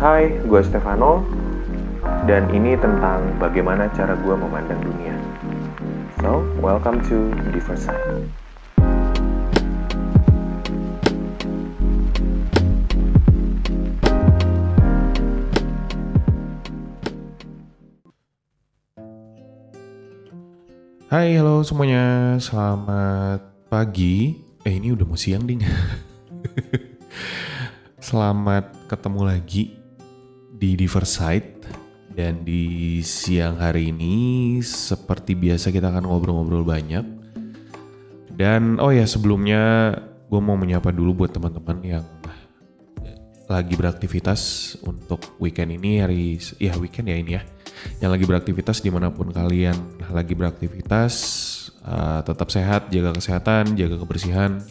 Hai, gue Stefano, dan ini tentang bagaimana cara gue memandang dunia. So, welcome to Different Side. Hai, halo semuanya. Selamat pagi. Eh, ini udah mau siang, Ding. Selamat ketemu lagi di Diversite. Dan di siang hari ini, seperti biasa kita akan ngobrol-ngobrol banyak. Dan, oh ya sebelumnya gue mau menyapa dulu buat teman-teman yang lagi beraktivitas untuk weekend ini hari ya weekend ya ini ya yang lagi beraktivitas di mana pun kalian lagi beraktivitas uh, tetap sehat jaga kesehatan jaga kebersihan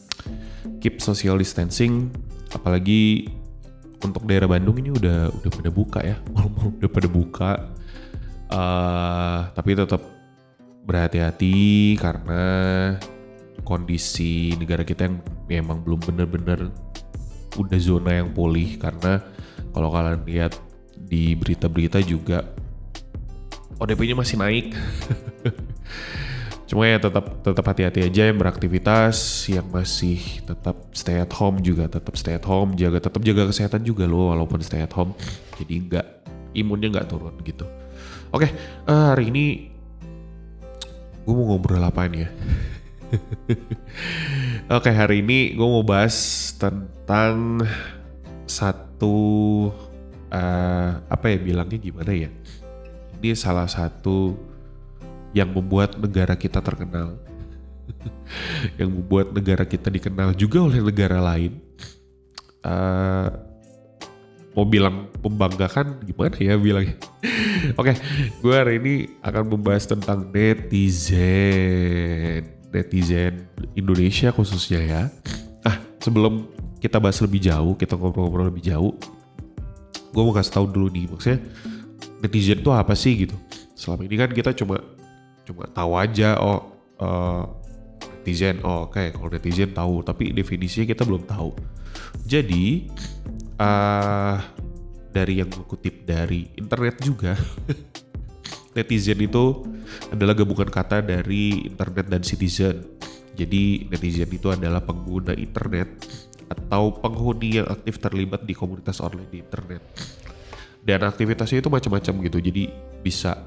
keep social distancing apalagi untuk daerah Bandung ini udah udah pada buka ya mal-mal udah pada buka uh, tapi tetap berhati-hati karena kondisi negara kita yang memang belum benar-benar udah zona yang pulih karena kalau kalian lihat di berita-berita juga ODP-nya masih naik. Cuma ya tetap tetap hati-hati aja yang beraktivitas, yang masih tetap stay at home juga tetap stay at home, jaga tetap jaga kesehatan juga loh walaupun stay at home. Jadi nggak imunnya nggak turun gitu. Oke, uh, hari ini gue mau ngobrol apa ya? Oke, hari ini gue mau bahas tentang satu uh, apa ya bilangnya gimana ya? Ini salah satu yang membuat negara kita terkenal. yang membuat negara kita dikenal juga oleh negara lain. Uh, mau bilang membanggakan gimana ya bilangnya. Oke, gue hari ini akan membahas tentang netizen. Netizen Indonesia khususnya ya. Ah, sebelum kita bahas lebih jauh, kita ngobrol-ngobrol lebih jauh, gue mau kasih tahu dulu nih, maksudnya netizen itu apa sih gitu. Selama ini kan kita cuma cuma tahu aja, oh uh, netizen, oh oke okay, kalau netizen tahu, tapi definisinya kita belum tahu. Jadi uh, dari yang gue kutip dari internet juga netizen itu adalah gabungan kata dari internet dan citizen. Jadi netizen itu adalah pengguna internet atau penghuni yang aktif terlibat di komunitas online di internet. Dan aktivitasnya itu macam-macam gitu. Jadi bisa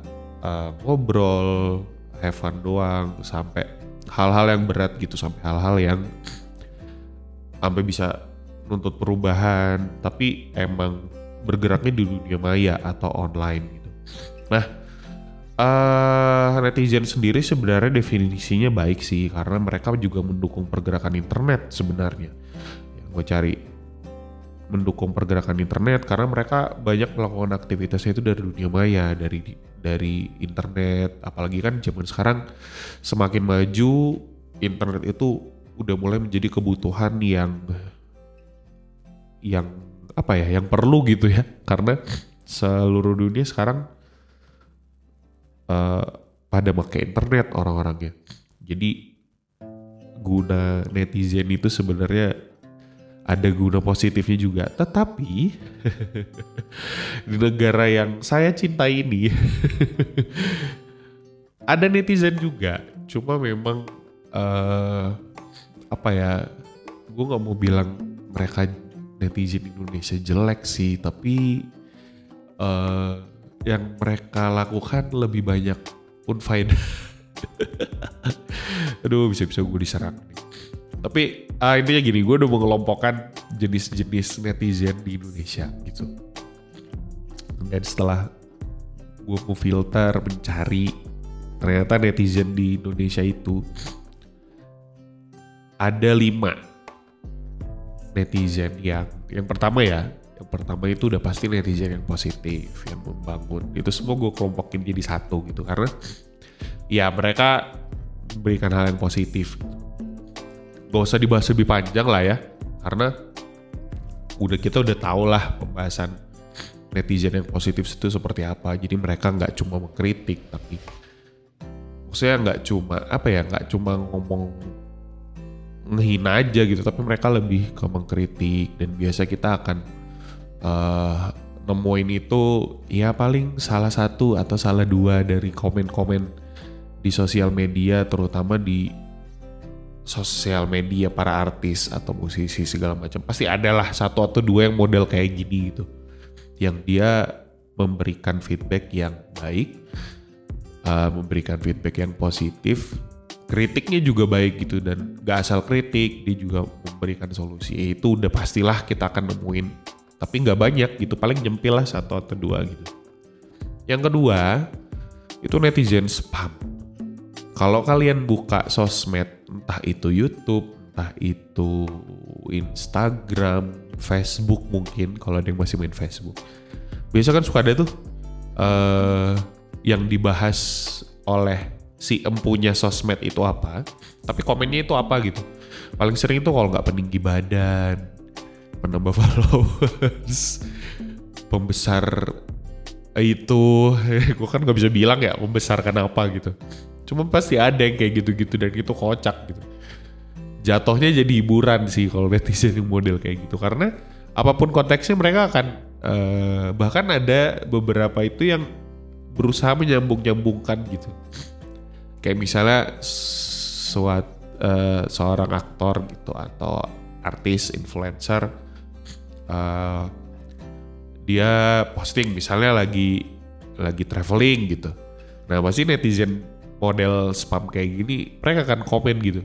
uh, ngobrol have fun doang sampai hal-hal yang berat gitu sampai hal-hal yang sampai bisa nuntut perubahan tapi emang bergeraknya di dunia maya atau online gitu. Nah, uh, netizen sendiri sebenarnya definisinya baik sih karena mereka juga mendukung pergerakan internet sebenarnya. Yang gue cari mendukung pergerakan internet karena mereka banyak melakukan aktivitasnya itu dari dunia maya, dari dari internet. Apalagi kan zaman sekarang semakin maju internet itu udah mulai menjadi kebutuhan yang yang apa ya yang perlu gitu ya karena seluruh dunia sekarang uh, pada pakai internet orang-orangnya jadi guna netizen itu sebenarnya ada guna positifnya juga tetapi di negara yang saya cintai ini ada netizen juga cuma memang uh, apa ya gue nggak mau bilang mereka netizen Indonesia jelek sih, tapi uh, yang mereka lakukan lebih banyak unfaedah. Aduh bisa-bisa gue diserang nih. Tapi uh, intinya gini, gue udah mengelompokkan jenis-jenis netizen di Indonesia gitu. Dan setelah gue mau filter, mencari, ternyata netizen di Indonesia itu ada lima netizen yang yang pertama ya yang pertama itu udah pasti netizen yang positif yang membangun itu semua gue kelompokin jadi satu gitu karena ya mereka memberikan hal yang positif gak usah dibahas lebih panjang lah ya. Karena udah kita udah tau lah pembahasan netizen yang positif itu seperti apa. Jadi mereka nggak cuma mengkritik tapi maksudnya nggak cuma apa ya nggak cuma ngomong ngehina aja gitu tapi mereka lebih ke mengkritik. Dan biasa kita akan uh, nemuin itu ya paling salah satu atau salah dua dari komen-komen di sosial media terutama di sosial media para artis atau musisi segala macam. Pasti adalah satu atau dua yang model kayak gini gitu. Yang dia memberikan feedback yang baik uh, memberikan feedback yang positif. Kritiknya juga baik gitu dan gak asal kritik dia juga memberikan solusi. Eh, itu udah pastilah kita akan nemuin. Tapi nggak banyak gitu paling nyempil lah satu atau dua gitu. Yang kedua itu netizen spam. Kalau kalian buka sosmed entah itu YouTube entah itu Instagram Facebook mungkin kalau ada yang masih main Facebook biasa kan suka ada tuh uh, yang dibahas oleh si empunya sosmed itu apa, tapi komennya itu apa gitu. Paling sering itu kalau nggak peninggi badan, penambah followers, pembesar itu, gue kan nggak bisa bilang ya membesarkan apa gitu. Cuma pasti ada yang kayak gitu-gitu dan itu kocak gitu. Jatuhnya jadi hiburan sih kalau netizen yang model kayak gitu. Karena apa pun konteksnya mereka akan uh, bahkan ada beberapa itu yang berusaha menyambung-nyambungkan gitu. Kayak misalnya suat uh, seorang aktor gitu atau artis influencer uh, dia posting misalnya lagi lagi traveling gitu. Nah pasti netizen model spam kayak gini mereka akan komen gitu.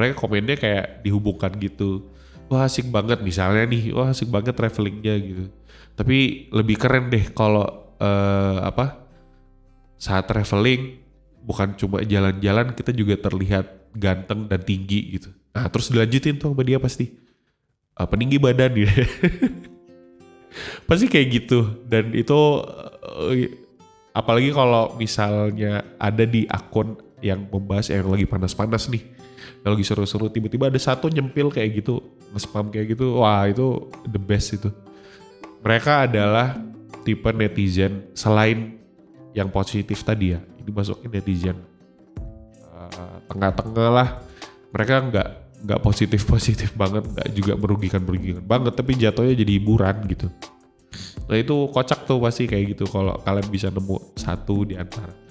Mereka komennya kayak dihubungkan gitu. Wah asik banget misalnya nih wah asik banget travelingnya gitu. Tapi lebih keren deh kalau uh, apa saat traveling bukan cuma jalan-jalan kita juga terlihat ganteng dan tinggi gitu. Nah terus dilanjutin tuh sama dia pasti. Uh, peninggi badan ya. pasti kayak gitu. Dan itu uh, apalagi kalau misalnya ada di akun yang membahas yang lagi panas-panas nih yang lagi seru-seru tiba-tiba ada satu nyempil kayak gitu nge-spam kayak gitu wah itu the best itu. Mereka adalah tipe netizen selain yang positif tadi ya dimasukin netizen uh, tengah-tengah lah. Mereka nggak nggak positif positif banget nggak juga merugikan merugikan banget tapi jatuhnya jadi hiburan gitu nah itu kocak tuh pasti kayak gitu kalau kalian bisa nemu satu di antara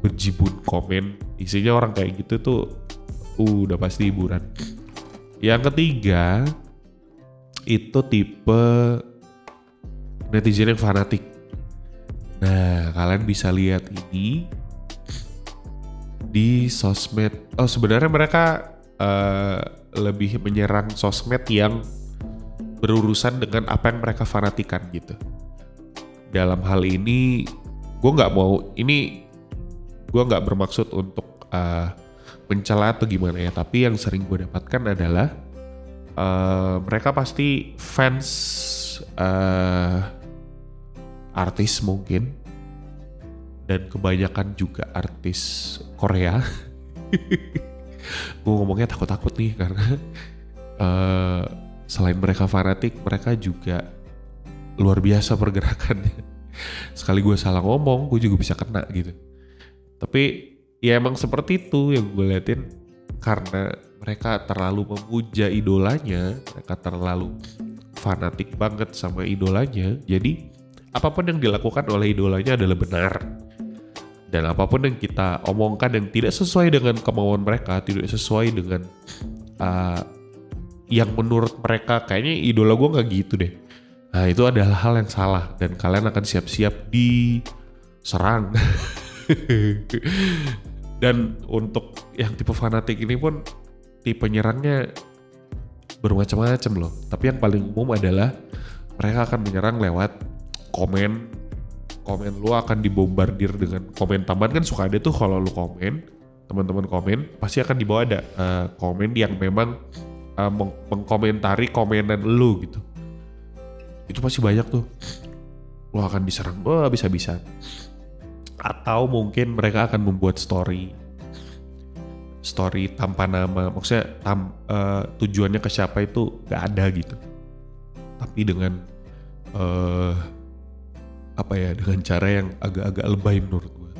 berjibun komen. Isinya orang kayak gitu tuh uh, udah pasti hiburan. Yang ketiga itu tipe netizen yang fanatik. Nah, kalian bisa lihat ini di sosmed. Oh, sebenarnya mereka uh, lebih menyerang sosmed yang berurusan dengan apa yang mereka fanatikan gitu. Dalam hal ini, gue nggak mau ini gue nggak bermaksud untuk uh, mencela atau gimana ya. Tapi yang sering gue dapatkan adalah uh, mereka pasti fans. Uh, artis mungkin dan kebanyakan juga artis Korea. Gue ngomongnya takut-takut nih karena uh, selain mereka fanatik, mereka juga luar biasa pergerakannya. Sekali gue salah ngomong, gue juga bisa kena gitu. Tapi ya emang seperti itu yang gue liatin karena mereka terlalu memuja idolanya, mereka terlalu fanatik banget sama idolanya, jadi apa pun yang dilakukan oleh idolanya adalah benar. Dan apa pun yang kita omongkan yang tidak sesuai dengan kemauan mereka, tidak sesuai dengan uh, yang menurut mereka kayaknya idola gue nggak gitu deh. Nah itu adalah hal yang salah dan kalian akan siap-siap diserang. dan untuk yang tipe fanatik ini pun tipe nyerangnya bermacam-macam loh. Tapi yang paling umum adalah mereka akan menyerang lewat komen komen lu akan dibombardir dengan komen tambahan kan suka ada tuh kalau lu komen teman-teman komen pasti akan dibawa ada uh, komen yang memang uh, meng mengkomentari komenan lu gitu. Itu pasti banyak tuh. Lu akan diserang oh bisa-bisa. Atau mungkin mereka akan membuat story. Story tanpa nama maksudnya tam, uh, tujuannya ke siapa itu gak ada gitu. Tapi dengan uh, apa ya dengan cara yang agak-agak lebay menurut gue.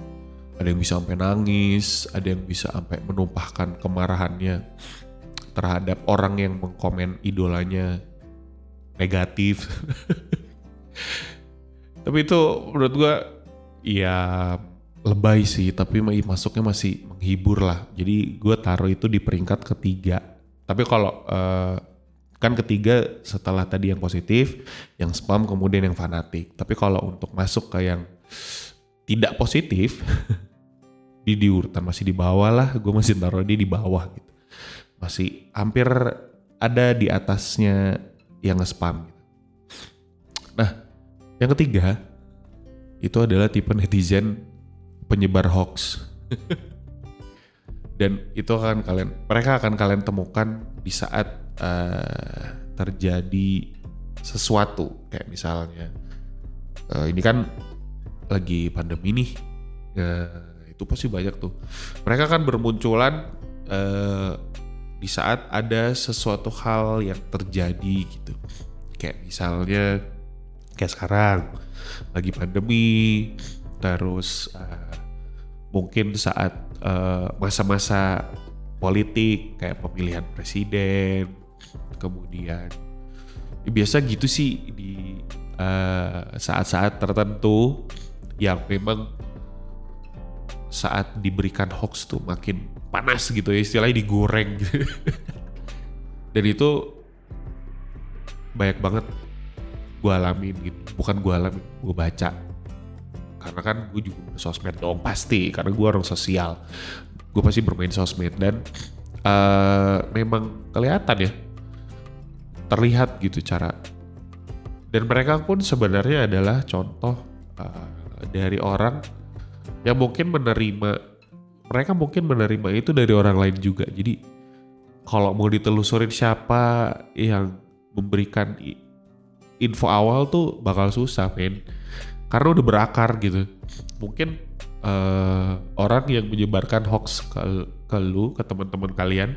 Ada yang bisa sampai nangis, ada yang bisa sampai menumpahkan kemarahannya terhadap orang yang mengkomen idolanya negatif. tapi itu menurut gue ya lebay sih tapi masuknya masih menghibur lah. Jadi gue taruh itu di peringkat ketiga. Tapi kalau uh, kan ketiga setelah tadi yang positif yang spam kemudian yang fanatik. Tapi kalau untuk masuk ke yang tidak positif di diurutan masih di bawah lah. Gue masih taruh dia di bawah gitu masih hampir ada di atasnya yang nge-spam gitu. nah yang ketiga itu adalah tipe netizen penyebar hoax. Dan itu akan kalian, mereka akan kalian temukan di saat uh, terjadi sesuatu kayak misalnya uh, ini kan lagi pandemi nih, uh, itu pasti banyak tuh. Mereka akan bermunculan uh, di saat ada sesuatu hal yang terjadi gitu, kayak misalnya kayak sekarang lagi pandemi, terus uh, mungkin saat eh, masa-masa uh, politik kayak pemilihan presiden, kemudian ya biasa gitu sih di eh, saat-saat uh, tertentu yang memang saat diberikan hoax tuh makin panas gitu ya istilahnya digoreng. Dan itu banyak banget gue alamin gitu. Bukan gue alamin gue baca. Karena kan gue juga sosmed dong pasti. Karena gue orang sosial. Gue pasti bermain sosmed. Dan uh, memang kelihatan ya terlihat gitu cara. Dan mereka pun sebenarnya adalah contoh uh, dari orang yang mungkin menerima mereka mungkin menerima itu dari orang lain juga jadi kalau mau ditelusurin siapa yang memberikan info awal tuh bakal susah men karena udah berakar gitu. Mungkin uh, orang yang menyebarkan hoax ke, ke lu, ke teman-teman kalian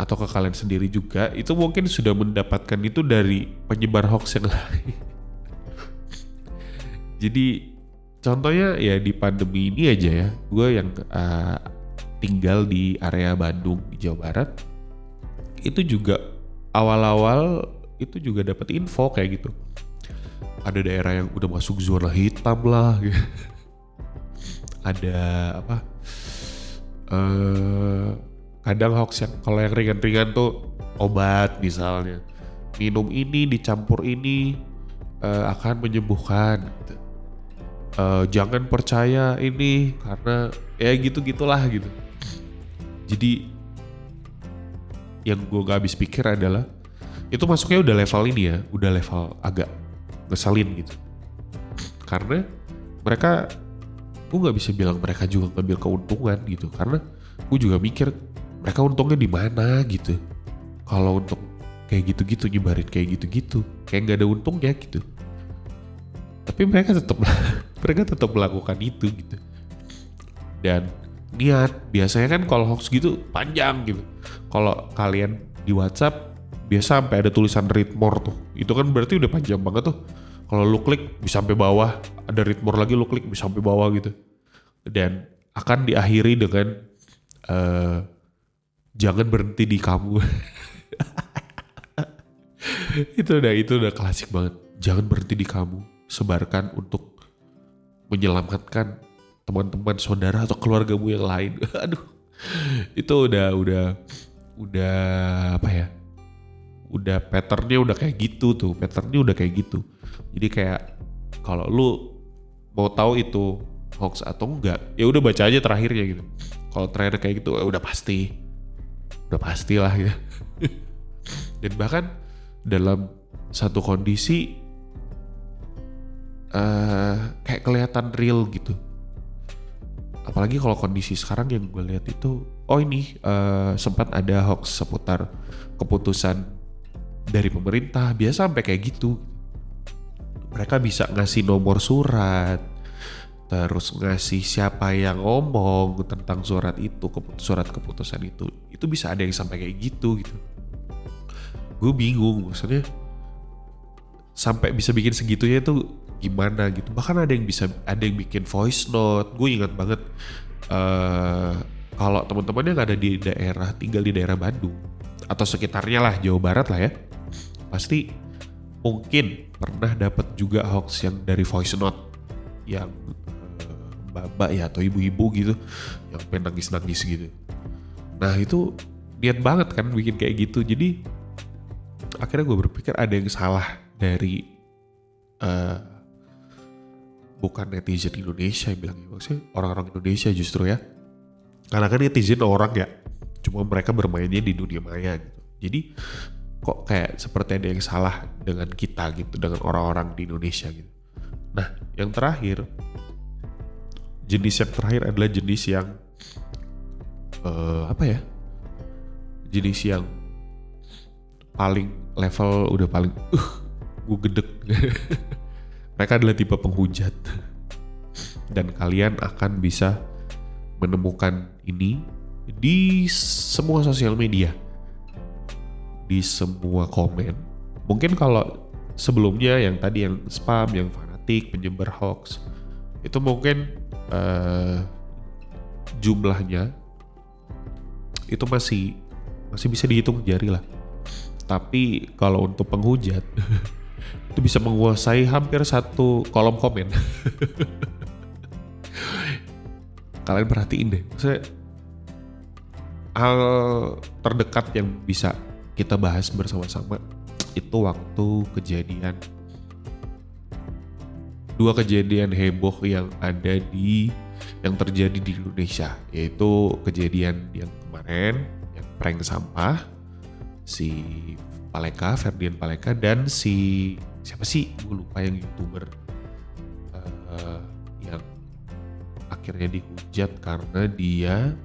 atau ke kalian sendiri juga itu mungkin sudah mendapatkan itu dari penyebar hoax yang lain. Jadi contohnya ya di pandemi ini aja ya, gue yang uh, tinggal di area Bandung Jawa Barat itu juga awal-awal itu juga dapat info kayak gitu ada daerah yang udah masuk zona hitam lah gitu. ada apa uh, kadang hoax yang kalau yang ringan-ringan tuh obat misalnya minum ini dicampur ini uh, akan menyembuhkan gitu. Uh, jangan percaya ini karena ya gitu gitulah gitu. Jadi yang gue gak habis pikir adalah itu masuknya udah level ini ya udah level agak ngeselin gitu. Karena mereka gue nggak bisa bilang mereka juga ngambil keuntungan gitu. Karena gue juga mikir mereka untungnya di mana gitu. Kalau untuk kayak gitu-gitu nyebarin kayak gitu-gitu kayak nggak ada untungnya gitu. Tapi mereka tetap mereka tetap melakukan itu gitu dan niat biasanya kan kalau hoax gitu panjang gitu kalau kalian di WhatsApp biasa sampai ada tulisan read more tuh itu kan berarti udah panjang banget tuh kalau lu klik bisa sampai bawah, ada read more lagi lu klik bisa sampai bawah gitu. Dan akan diakhiri dengan uh, jangan berhenti di kamu. itu udah itu udah klasik banget. Jangan berhenti di kamu, sebarkan untuk menyelamatkan teman-teman saudara atau keluargamu yang lain. Aduh. Itu udah udah udah apa ya? Udah patternnya udah kayak gitu tuh, patternnya udah kayak gitu jadi kayak kalau lu mau tahu itu hoax atau enggak, ya udah baca aja terakhirnya gitu. Kalau terakhir kayak gitu, ya udah pasti, udah pastilah ya. Dan bahkan dalam satu kondisi uh, kayak kelihatan real gitu. Apalagi kalau kondisi sekarang yang gue lihat itu, oh ini uh, sempat ada hoax seputar keputusan dari pemerintah, biasa sampai kayak gitu. Mereka bisa ngasih nomor surat terus ngasih siapa yang ngomong tentang surat itu surat keputusan itu. Itu bisa ada yang sampai kayak gitu gitu. Gue bingung maksudnya sampai bisa bikin segitunya itu gimana gitu bahkan ada yang bisa ada yang bikin voice note gue ingat banget uh, kalau teman-teman yang ada di daerah tinggal di daerah Bandung atau sekitarnya lah Jawa Barat lah ya pasti mungkin pernah dapat juga hoax yang dari voice note yang eh, mbak-mbak ya atau ibu-ibu gitu yang pengen nangis-nangis gitu. Nah itu niat banget kan bikin kayak gitu. Jadi akhirnya gue berpikir ada yang salah dari eh, bukan netizen Indonesia yang bilang maksudnya orang-orang Indonesia justru ya. Karena kan netizen orang ya, cuma mereka bermainnya di dunia maya gitu. Jadi kok kayak seperti ada yang salah dengan kita gitu, dengan orang-orang di Indonesia gitu. Nah, yang terakhir, jenis yang terakhir adalah jenis yang eh, apa ya? Jenis yang paling level udah paling uh gue gedek. Mereka adalah tipe penghujat. Dan kalian akan bisa menemukan ini di semua sosial media di semua komen. Mungkin kalau sebelumnya yang tadi yang spam, yang fanatik, penyebar hoax, itu mungkin uh, jumlahnya itu masih masih bisa dihitung jari lah. Tapi kalau untuk penghujat itu bisa menguasai hampir satu kolom komen. Kalian perhatiin deh, saya hal terdekat yang bisa kita bahas bersama-sama itu waktu kejadian dua kejadian heboh yang ada di yang terjadi di Indonesia yaitu kejadian yang kemarin yang prank sampah si Paleka Ferdian Paleka dan si siapa sih? Gue lupa yang youtuber uh, yang akhirnya dihujat karena dia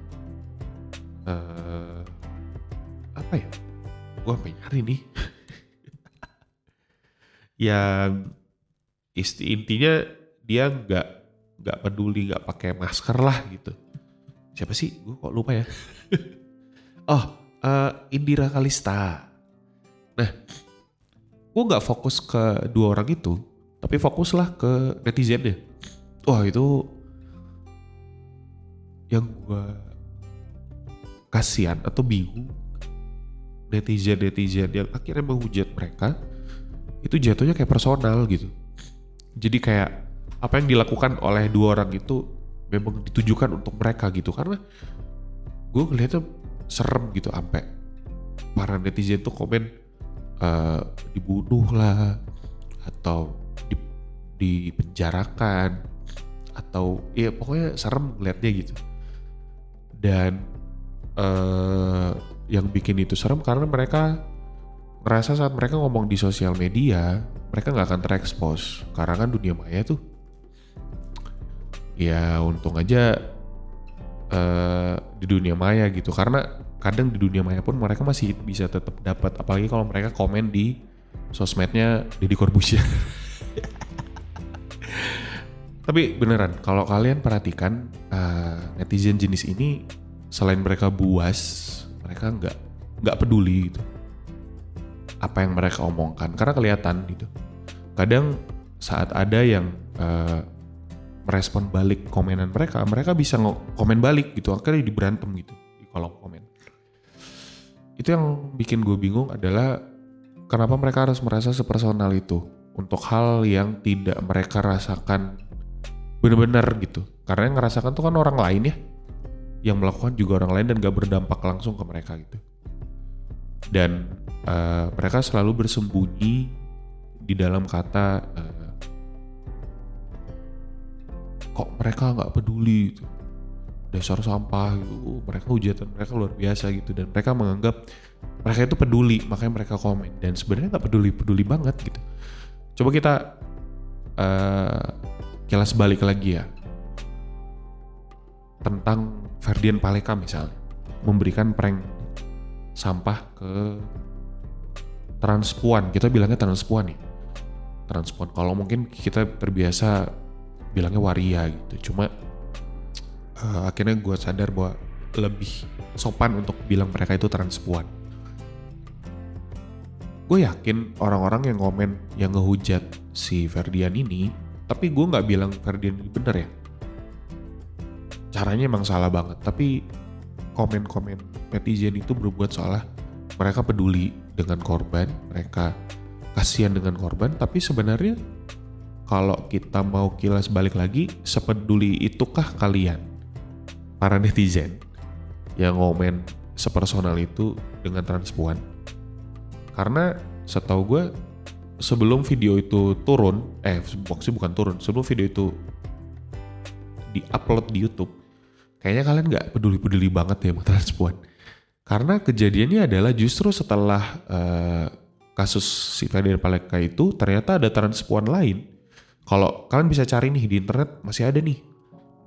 uh, apa ya? Gue apa nyari nih. Yang isti intinya dia nggak nggak peduli nggak pakai masker lah gitu. Siapa sih? Gue kok lupa ya. Oh uh, Indira Kalista nah gue nggak fokus ke dua orang itu tapi fokuslah ke netizennya wah itu yang gue kasihan atau bingung. Netizen-netizen yang akhirnya menghujat mereka itu jatuhnya kayak personal gitu. Jadi kayak apa yang dilakukan oleh dua orang itu memang ditujukan untuk mereka gitu. Karena gue ngeliatnya serem gitu sampai para netizen tuh komen uh, dibunuh lah atau di, dipenjarakan atau ya pokoknya serem ngeliatnya gitu. Dan uh, yang bikin itu serem karena mereka ngerasa saat mereka ngomong di sosial media mereka nggak akan terekspos. Karena kan dunia maya tuh. Ya untung aja uh, di dunia maya gitu. Karena kadang di dunia maya pun mereka masih bisa tetap dapat apalagi kalau mereka komen di sosmednya Deddy Corbuzier. Tapi beneran kalau kalian perhatikan uh, netizen jenis ini selain mereka buas mereka nggak nggak peduli gitu. Apa yang mereka omongkan karena kelihatan gitu. Kadang saat ada yang uh, merespon balik komenan mereka mereka bisa komen balik gitu akhirnya di berantem gitu di kolom komen itu yang bikin gue bingung adalah kenapa mereka harus merasa sepersonal itu untuk hal yang tidak mereka rasakan benar-benar gitu karena yang ngerasakan tuh kan orang lain ya yang melakukan juga orang lain dan gak berdampak langsung ke mereka gitu. Dan uh, mereka selalu bersembunyi di dalam kata uh, kok mereka nggak peduli gitu. Dasar sampah gitu. Mereka hujatan mereka luar biasa gitu. Dan mereka menganggap mereka itu peduli makanya mereka komen. Dan sebenarnya nggak peduli peduli banget gitu. Coba kita uh, kilas balik lagi ya. Tentang Ferdian Paleka misalnya. Memberikan prank sampah ke transpuan. Kita bilangnya transpuan nih. Transpuan. Kalau mungkin kita terbiasa bilangnya waria gitu. Cuma uh, akhirnya gue sadar bahwa lebih sopan untuk bilang mereka itu transpuan. Gue yakin orang-orang yang komen yang ngehujat si Ferdian ini tapi gue nggak bilang Ferdian ini bener ya. Caranya emang salah banget tapi komen-komen netizen itu berbuat seolah mereka peduli dengan korban mereka kasihan dengan korban tapi sebenarnya kalau kita mau kilas balik lagi sepeduli itukah kalian para netizen yang ngomen sepersonal itu dengan transpuan. Karena setahu gue sebelum video itu turun eh maksudnya bukan turun sebelum video itu di upload di YouTube kayaknya kalian nggak peduli-peduli banget ya sama transpuan. Karena kejadiannya adalah justru setelah uh, kasus si Ferdinand Paleka itu ternyata ada transpuan lain. Kalau kalian bisa cari nih di internet masih ada nih,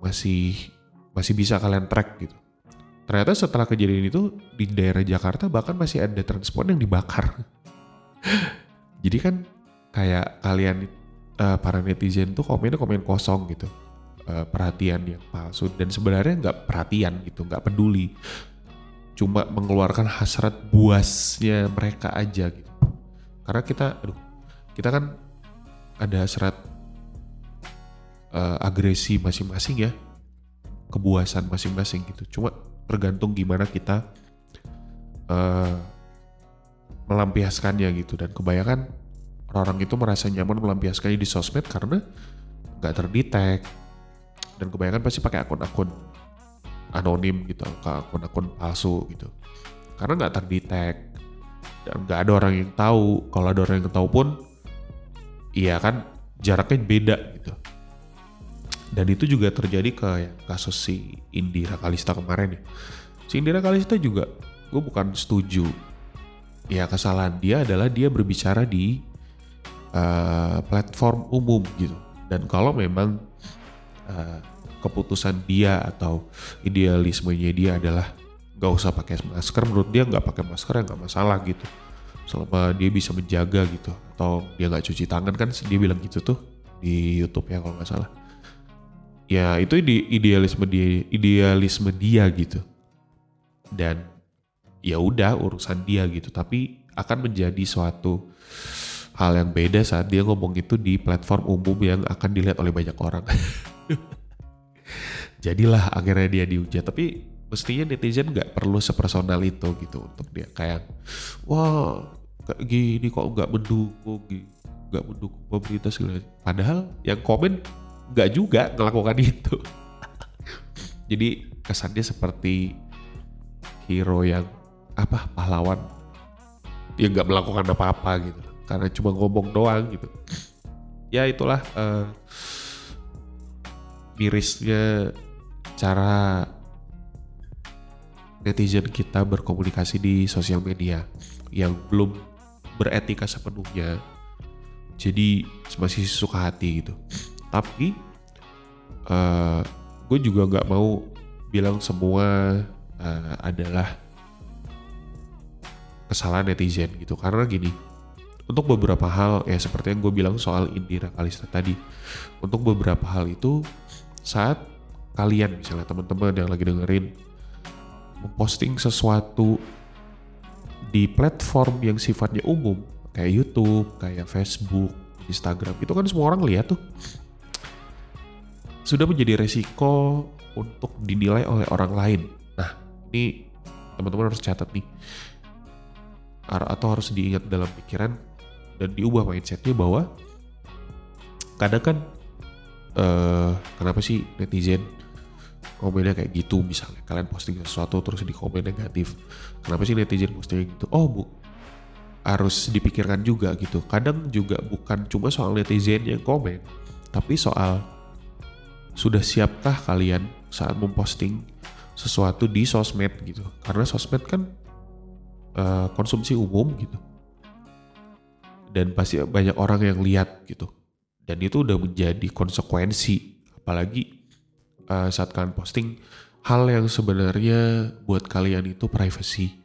masih masih bisa kalian track gitu. Ternyata setelah kejadian itu di daerah Jakarta bahkan masih ada transpuan yang dibakar. Jadi kan kayak kalian uh, para netizen tuh komennya komen kosong gitu, uh, perhatian yang palsu dan sebenarnya nggak perhatian gitu, nggak peduli cuma mengeluarkan hasrat buasnya mereka aja gitu. Karena kita, aduh, kita kan ada hasrat uh, agresi masing-masing ya, kebuasan masing-masing gitu. Cuma tergantung gimana kita uh, melampiaskannya gitu. Dan kebanyakan orang-orang itu merasa nyaman melampiaskannya di sosmed karena nggak terdetek. Dan kebanyakan pasti pakai akun-akun anonim gitu akun-akun palsu gitu karena nggak terdetek dan nggak ada orang yang tahu kalau ada orang yang tahu pun iya kan jaraknya beda gitu dan itu juga terjadi ke kasus si Indira Kalista kemarin ya si Indira Kalista juga gue bukan setuju. Ya kesalahan dia adalah dia berbicara di uh, platform umum gitu. Dan kalau memang uh, keputusan dia atau idealismenya dia adalah gak usah pakai masker menurut dia nggak pakai masker ya nggak masalah gitu. Selama dia bisa menjaga gitu atau dia nggak cuci tangan kan dia bilang gitu tuh di YouTube ya kalau nggak salah ya itu di idealisme dia idealisme dia gitu. Dan ya udah urusan dia gitu. Tapi akan menjadi suatu hal yang beda saat dia ngomong itu di platform umum yang akan dilihat oleh banyak orang. Jadilah akhirnya dia dihujat. Tapi mestinya netizen nggak perlu sepersonal itu gitu untuk dia kayak wah kayak gini kok nggak mendukung nggak mendukung pemerintah segala padahal yang komen nggak juga melakukan itu. Jadi kesannya seperti hero yang apa pahlawan. Yang nggak melakukan apa-apa gitu. Karena cuma ngomong doang gitu. Ya itulah uh, mirisnya cara netizen kita berkomunikasi di sosial media yang belum beretika sepenuhnya. Jadi masih suka hati gitu tapi uh, gue juga nggak mau bilang semua uh, adalah kesalahan netizen gitu. Karena gini untuk beberapa hal ya seperti yang gue bilang soal Indira Kalista tadi untuk beberapa hal itu saat kalian misalnya teman-teman yang lagi dengerin memposting sesuatu di platform yang sifatnya umum kayak YouTube, kayak Facebook, Instagram itu kan semua orang lihat tuh sudah menjadi resiko untuk dinilai oleh orang lain. Nah ini teman-teman harus catat nih. Atau harus diingat dalam pikiran dan diubah mindsetnya bahwa kadang kan uh, kenapa sih netizen komennya kayak gitu? Misalnya kalian posting sesuatu terus di komen negatif. Kenapa sih netizen posting gitu? Oh bu harus dipikirkan juga gitu. Kadang juga bukan cuma soal netizen yang komen tapi soal sudah siapkah kalian saat memposting sesuatu di sosmed gitu? Karena sosmed kan uh, konsumsi umum gitu. Dan pasti banyak orang yang lihat gitu. Dan itu udah menjadi konsekuensi. Apalagi uh, saat kalian posting hal yang sebenarnya buat kalian itu privacy.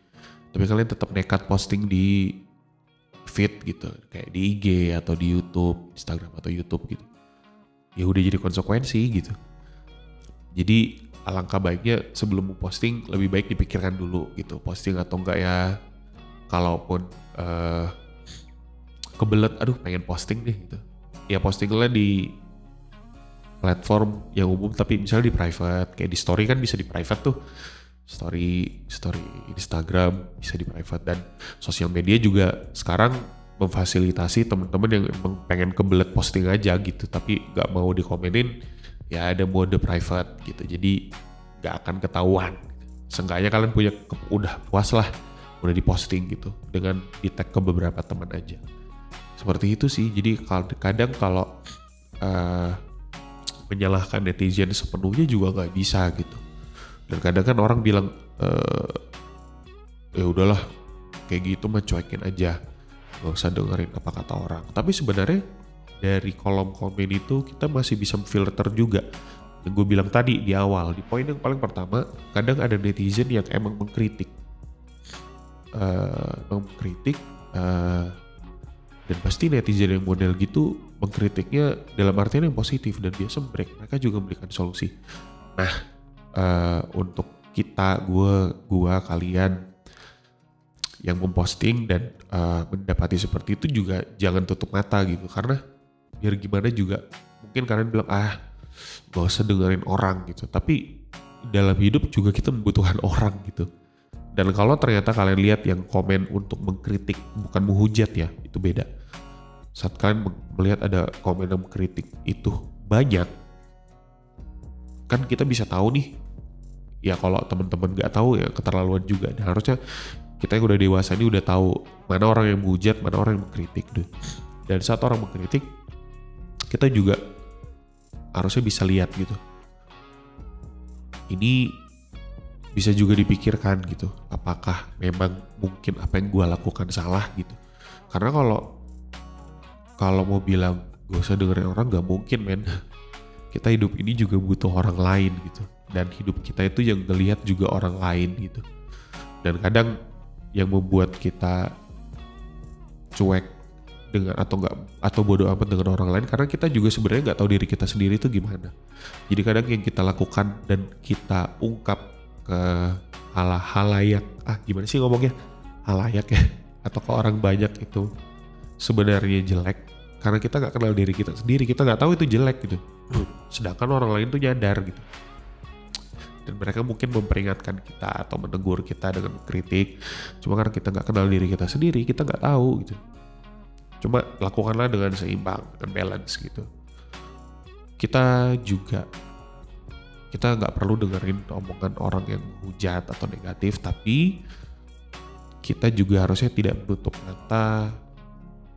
Tapi kalian tetap nekat posting di feed gitu. Kayak di IG atau di YouTube Instagram atau YouTube gitu ya udah jadi konsekuensi gitu. Jadi alangkah baiknya sebelum posting lebih baik dipikirkan dulu gitu posting atau enggak ya. Kalaupun uh, kebelet aduh pengen posting deh gitu. Ya postingnya di platform yang umum tapi misalnya di private kayak di story kan bisa di private tuh. Story story Instagram bisa di private dan sosial media juga sekarang memfasilitasi teman-teman yang emang pengen kebelet posting aja gitu tapi nggak mau dikomenin ya ada mode private gitu. Jadi nggak akan ketahuan. Seenggaknya kalian punya udah puas lah udah diposting gitu dengan di tag ke beberapa teman aja. Seperti itu sih. Jadi kadang kalau uh, menyalahkan netizen sepenuhnya juga nggak bisa gitu. Dan kadang kan orang bilang uh, ya udahlah kayak gitu mah cuekin aja nggak usah dengerin apa kata orang. Tapi sebenarnya dari kolom komen itu kita masih bisa filter juga. Yang gue bilang tadi di awal di poin yang paling pertama kadang ada netizen yang emang mengkritik. Uh, mengkritik uh, dan pasti netizen yang model gitu mengkritiknya dalam artian yang positif dan biasa mereka mereka juga memberikan solusi. Nah uh, untuk kita gue gua kalian yang memposting dan uh, mendapati seperti itu juga jangan tutup mata gitu. Karena biar gimana juga mungkin kalian bilang ah gak usah dengerin orang gitu. Tapi dalam hidup juga kita membutuhkan orang gitu. Dan kalau ternyata kalian lihat yang komen untuk mengkritik bukan menghujat ya itu beda. Saat kalian melihat ada komen yang mengkritik itu banyak kan kita bisa tahu nih. Ya kalau teman-teman nggak tahu ya keterlaluan juga. Dan harusnya kita yang udah dewasa ini udah tahu mana orang yang menghujat mana orang yang mengkritik deh dan saat orang mengkritik kita juga harusnya bisa lihat gitu. Ini bisa juga dipikirkan gitu, apakah memang mungkin apa yang gue lakukan salah gitu. Karena kalau kalau mau bilang gak usah dengerin orang gak mungkin men. Kita hidup ini juga butuh orang lain gitu. Dan hidup kita itu yang ngelihat juga orang lain gitu. Dan kadang yang membuat kita cuek dengan atau enggak atau bodoh amat dengan orang lain karena kita juga sebenarnya nggak tahu diri kita sendiri itu gimana. Jadi kadang yang kita lakukan dan kita ungkap ke hal halayak ah gimana sih ngomongnya? Halayak ya atau ke orang banyak itu sebenarnya jelek karena kita nggak kenal diri kita sendiri kita nggak tahu itu jelek gitu. Sedangkan orang lain tuh nyadar gitu dan mereka mungkin memperingatkan kita atau menegur kita dengan kritik cuma karena kita nggak kenal diri kita sendiri kita nggak tahu gitu Cuma lakukanlah dengan seimbang, dengan balance gitu. Kita juga kita nggak perlu dengerin omongan orang yang hujat atau negatif, tapi kita juga harusnya tidak menutup mata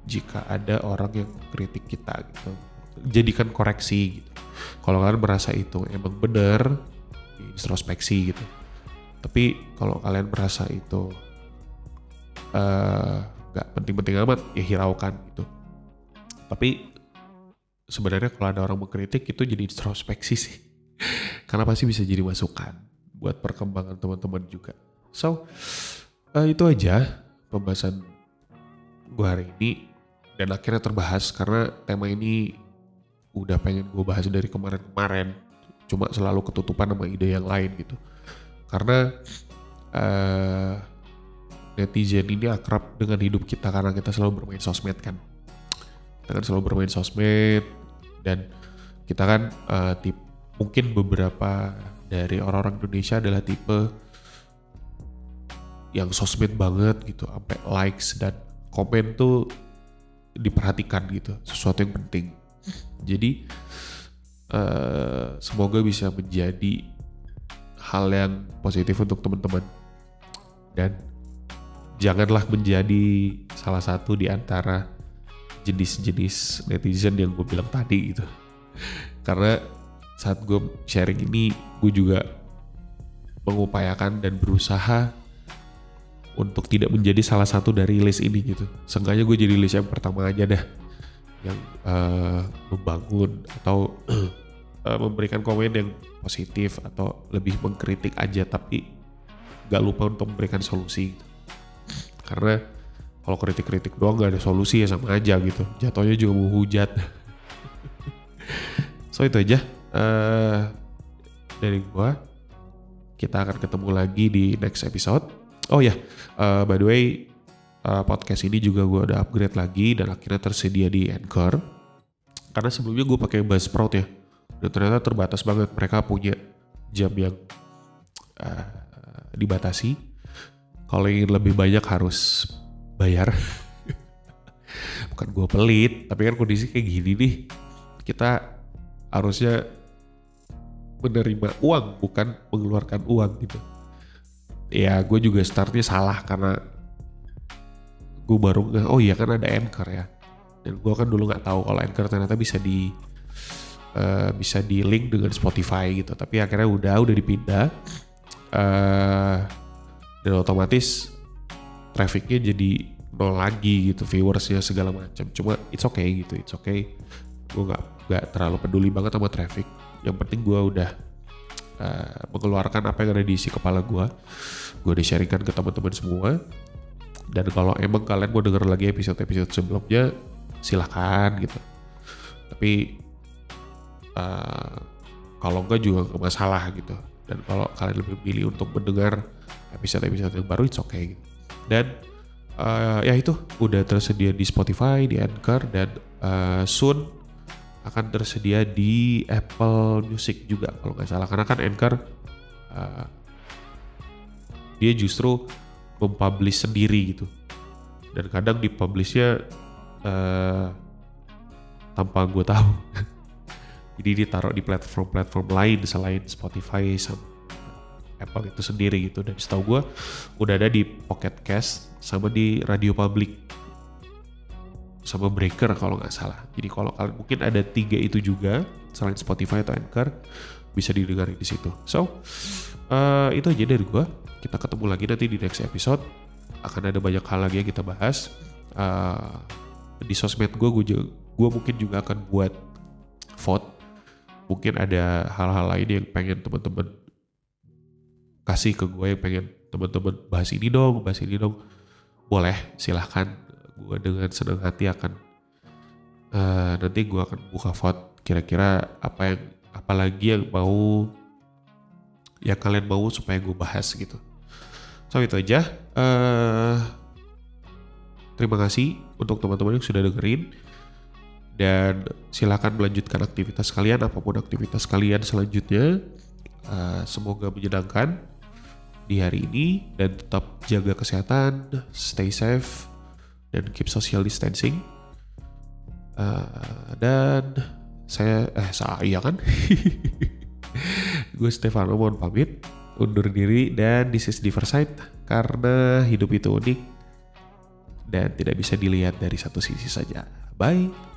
jika ada orang yang kritik kita gitu. Jadikan koreksi gitu. Kalau kalian merasa itu emang benar, introspeksi gitu. Tapi kalau kalian merasa itu uh, nggak penting-penting amat ya hiraukan gitu. Tapi sebenarnya kalau ada orang mengkritik itu jadi introspeksi sih. Karena pasti bisa jadi masukan buat perkembangan teman-teman juga. So uh, itu aja pembahasan gue hari ini. Dan akhirnya terbahas karena tema ini udah pengen gue bahas dari kemarin-kemarin cuma selalu ketutupan sama ide yang lain gitu karena uh, netizen ini akrab dengan hidup kita karena kita selalu bermain sosmed kan. Kita kan selalu bermain sosmed dan kita kan uh, tip, mungkin beberapa dari orang-orang Indonesia adalah tipe yang sosmed banget gitu, sampai likes dan komen tuh diperhatikan gitu, sesuatu yang penting. Jadi uh, semoga bisa menjadi hal yang positif untuk teman-teman dan janganlah menjadi salah satu di antara jenis-jenis netizen yang gue bilang tadi gitu. Karena saat gue sharing ini, gue juga mengupayakan dan berusaha untuk tidak menjadi salah satu dari list ini gitu. Seenggaknya gue jadi list yang pertama aja dah. Yang uh, membangun atau uh, memberikan komen yang positif atau lebih mengkritik aja tapi gak lupa untuk memberikan solusi. Karena kalau kritik-kritik doang gak ada solusi ya sama aja gitu. Jatuhnya juga mau hujat. So itu aja. Uh, dari gua kita akan ketemu lagi di next episode. Oh ya yeah, uh, by the way uh, podcast ini juga gua udah upgrade lagi dan akhirnya tersedia di Anchor. Karena sebelumnya gue pakai Buzzsprout ya dan ternyata terbatas banget. Mereka punya jam yang uh, dibatasi. Kalau ingin lebih banyak harus bayar. bukan gue pelit tapi kan kondisi kayak gini nih kita harusnya menerima uang bukan mengeluarkan uang gitu. Ya gue juga startnya salah karena gue baru nge oh iya kan ada anchor ya. Dan gue kan dulu nggak tahu kalau anchor ternyata bisa di uh, bisa di link dengan Spotify gitu. Tapi akhirnya udah udah dipindah. Uh, dan otomatis trafficnya jadi nol lagi gitu viewersnya segala macam. Cuma it's okay gitu it's okay. Gue nggak nggak terlalu peduli banget sama traffic. Yang penting gue udah uh, mengeluarkan apa yang ada di isi kepala gue gue udah sharingkan ke teman-teman semua dan kalau emang kalian mau denger lagi episode-episode sebelumnya silahkan gitu. Tapi uh, kalau enggak juga gak masalah gitu. Dan kalau kalian lebih pilih untuk mendengar episode-episode yang baru it's okay gitu. dan uh, ya itu udah tersedia di Spotify di Anchor dan uh, soon akan tersedia di Apple Music juga kalau nggak salah. Karena kan Anchor uh, dia justru mempublish sendiri gitu. Dan kadang dipublishnya uh, tanpa gue tahu. Jadi ditaruh di platform-platform lain selain Spotify sama Apple itu sendiri gitu. Dan setahu gue udah ada di Pocket Cast sama di Radio Public. Sama Breaker kalau nggak salah. Jadi kalau mungkin ada tiga itu juga selain Spotify atau Anchor bisa didengarin di situ. So uh, itu aja dari gue kita ketemu lagi nanti di next episode. Akan ada banyak hal lagi yang kita bahas. Uh, di sosmed gue gue gue mungkin juga akan buat vote. Mungkin ada hal-hal lain yang pengen teman-teman kasih ke gue yang pengen teman-teman bahas ini dong bahas ini dong. Boleh silahkan. Gue dengan senang hati akan uh, nanti gue akan buka vote kira-kira apa yang apalagi yang mau yang kalian mau supaya gue bahas gitu So itu aja. Uh, terima kasih untuk teman-teman yang sudah dengerin. Dan silakan melanjutkan aktivitas kalian, apa pun aktivitas kalian selanjutnya. Uh, semoga menyenangkan di hari ini dan tetap jaga kesehatan, stay safe, dan keep social distancing. Uh, dan saya, eh saya kan? Gue Stefano mohon pamit undur diri dan this is Diversite karena hidup itu unik dan tidak bisa dilihat dari satu sisi saja. Bye.